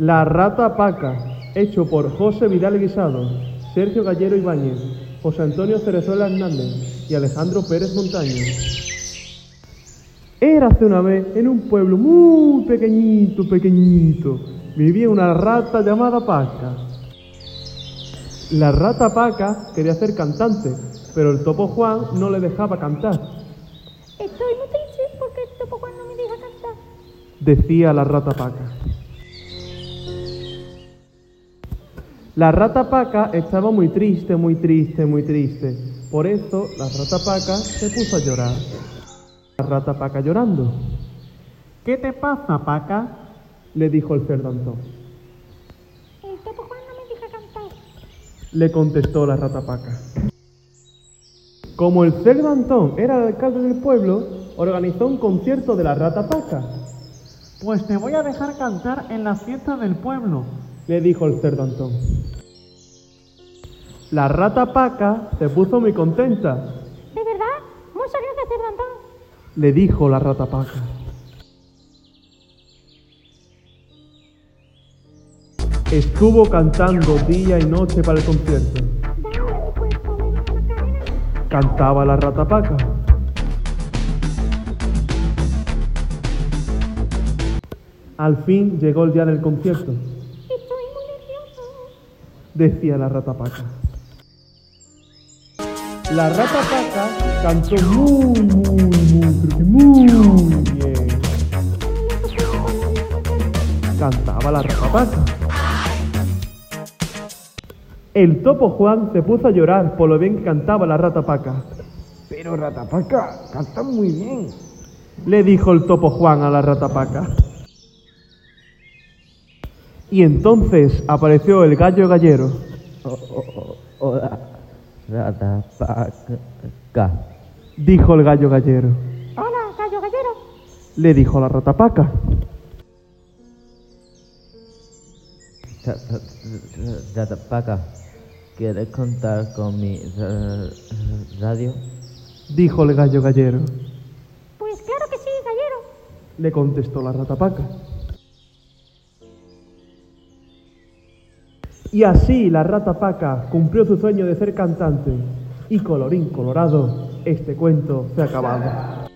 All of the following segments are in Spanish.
La rata paca, hecho por José Vidal Guisado, Sergio Gallero Ibáñez, José Antonio Cerezuela Hernández y Alejandro Pérez Montaño. Érase una vez en un pueblo muy pequeñito, pequeñito, vivía una rata llamada Paca. La rata Paca quería ser cantante, pero el topo Juan no le dejaba cantar. Estoy muy triste porque el topo Juan no me deja cantar. decía la rata Paca. La rata Paca estaba muy triste, muy triste, muy triste. Por eso la rata Paca se puso a llorar. La rata Paca llorando. ¿Qué te pasa, Paca? le dijo el cerdo Antón. El topo Juan no me deja cantar. Le contestó la rata Paca. Como el cerdo Antón era el alcalde del pueblo, organizó un concierto de la rata Paca. Pues te voy a dejar cantar en la fiesta del pueblo, le dijo el cerdo Antón. La rata Paca se puso muy contenta, ¿De verdad? Muchas gracias, cerdo Antón. le dijo la rata Paca. Estuvo cantando día y noche para el concierto. Cantaba la rata Paca. Al fin llegó el día del concierto. Decía la rata Paca. La rata Paca cantó muy, muy, muy, muy bien. Cantaba la rata Paca. El topo Juan se puso a llorar por lo bien que cantaba la rata Paca. Pero Ratapaca, canta muy bien. Le dijo el topo Juan a la rata Paca. Y entonces apareció el gallo gallero. Oh, oh, oh, hola, Ratapaca. Dijo el gallo gallero. Hola, gallo gallero. Le dijo la rata Paca. Ra- ra- ra- Ratapaca, ¿quieres contar con mi ra- radio? Dijo el gallo gallero. Pues claro que sí, gallero. Le contestó la rata Y así la rata Paca cumplió su sueño de ser cantante. Y colorín colorado, este cuento se ha acabado.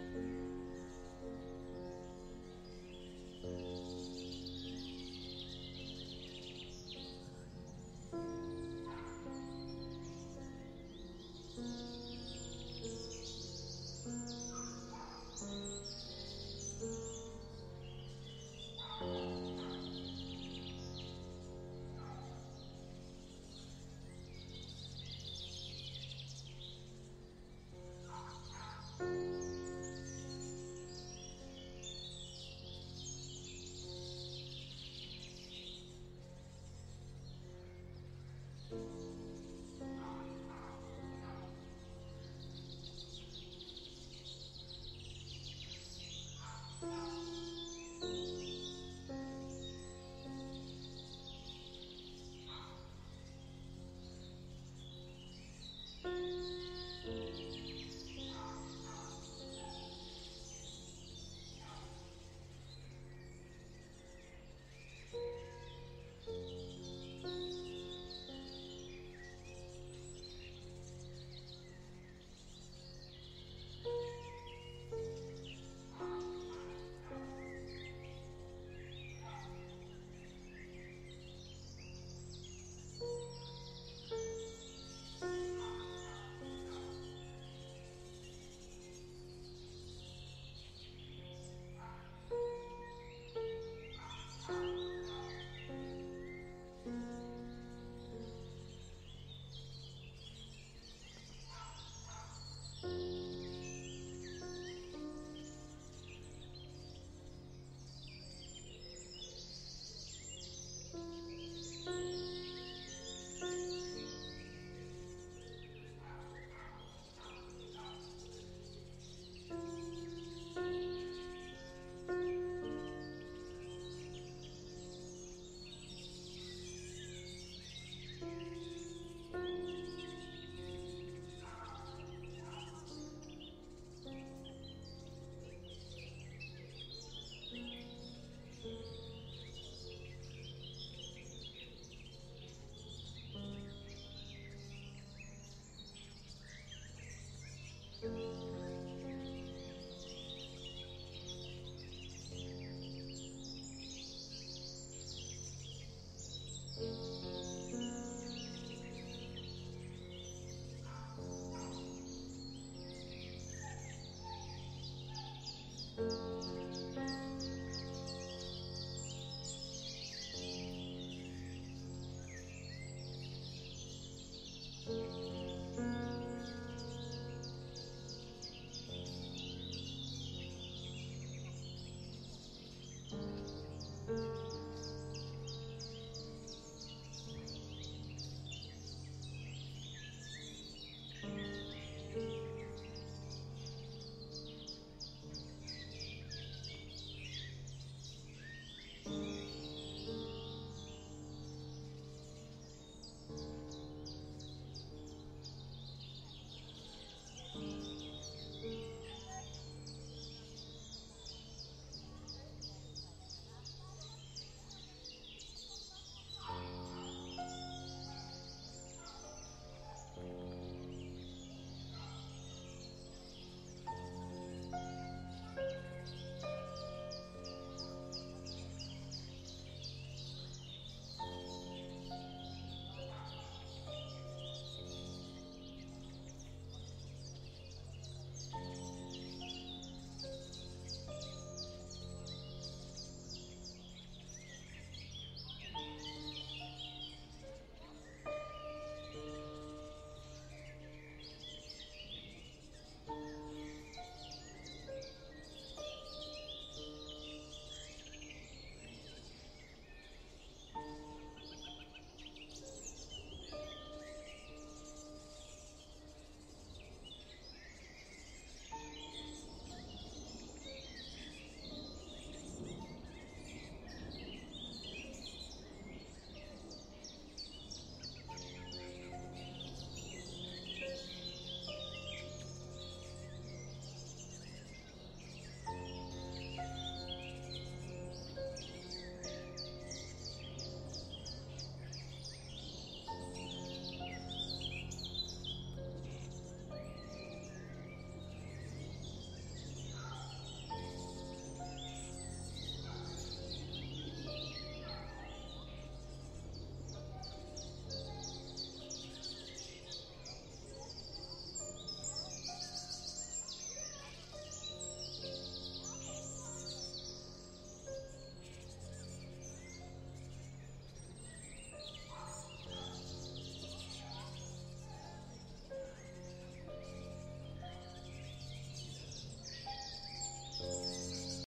to me.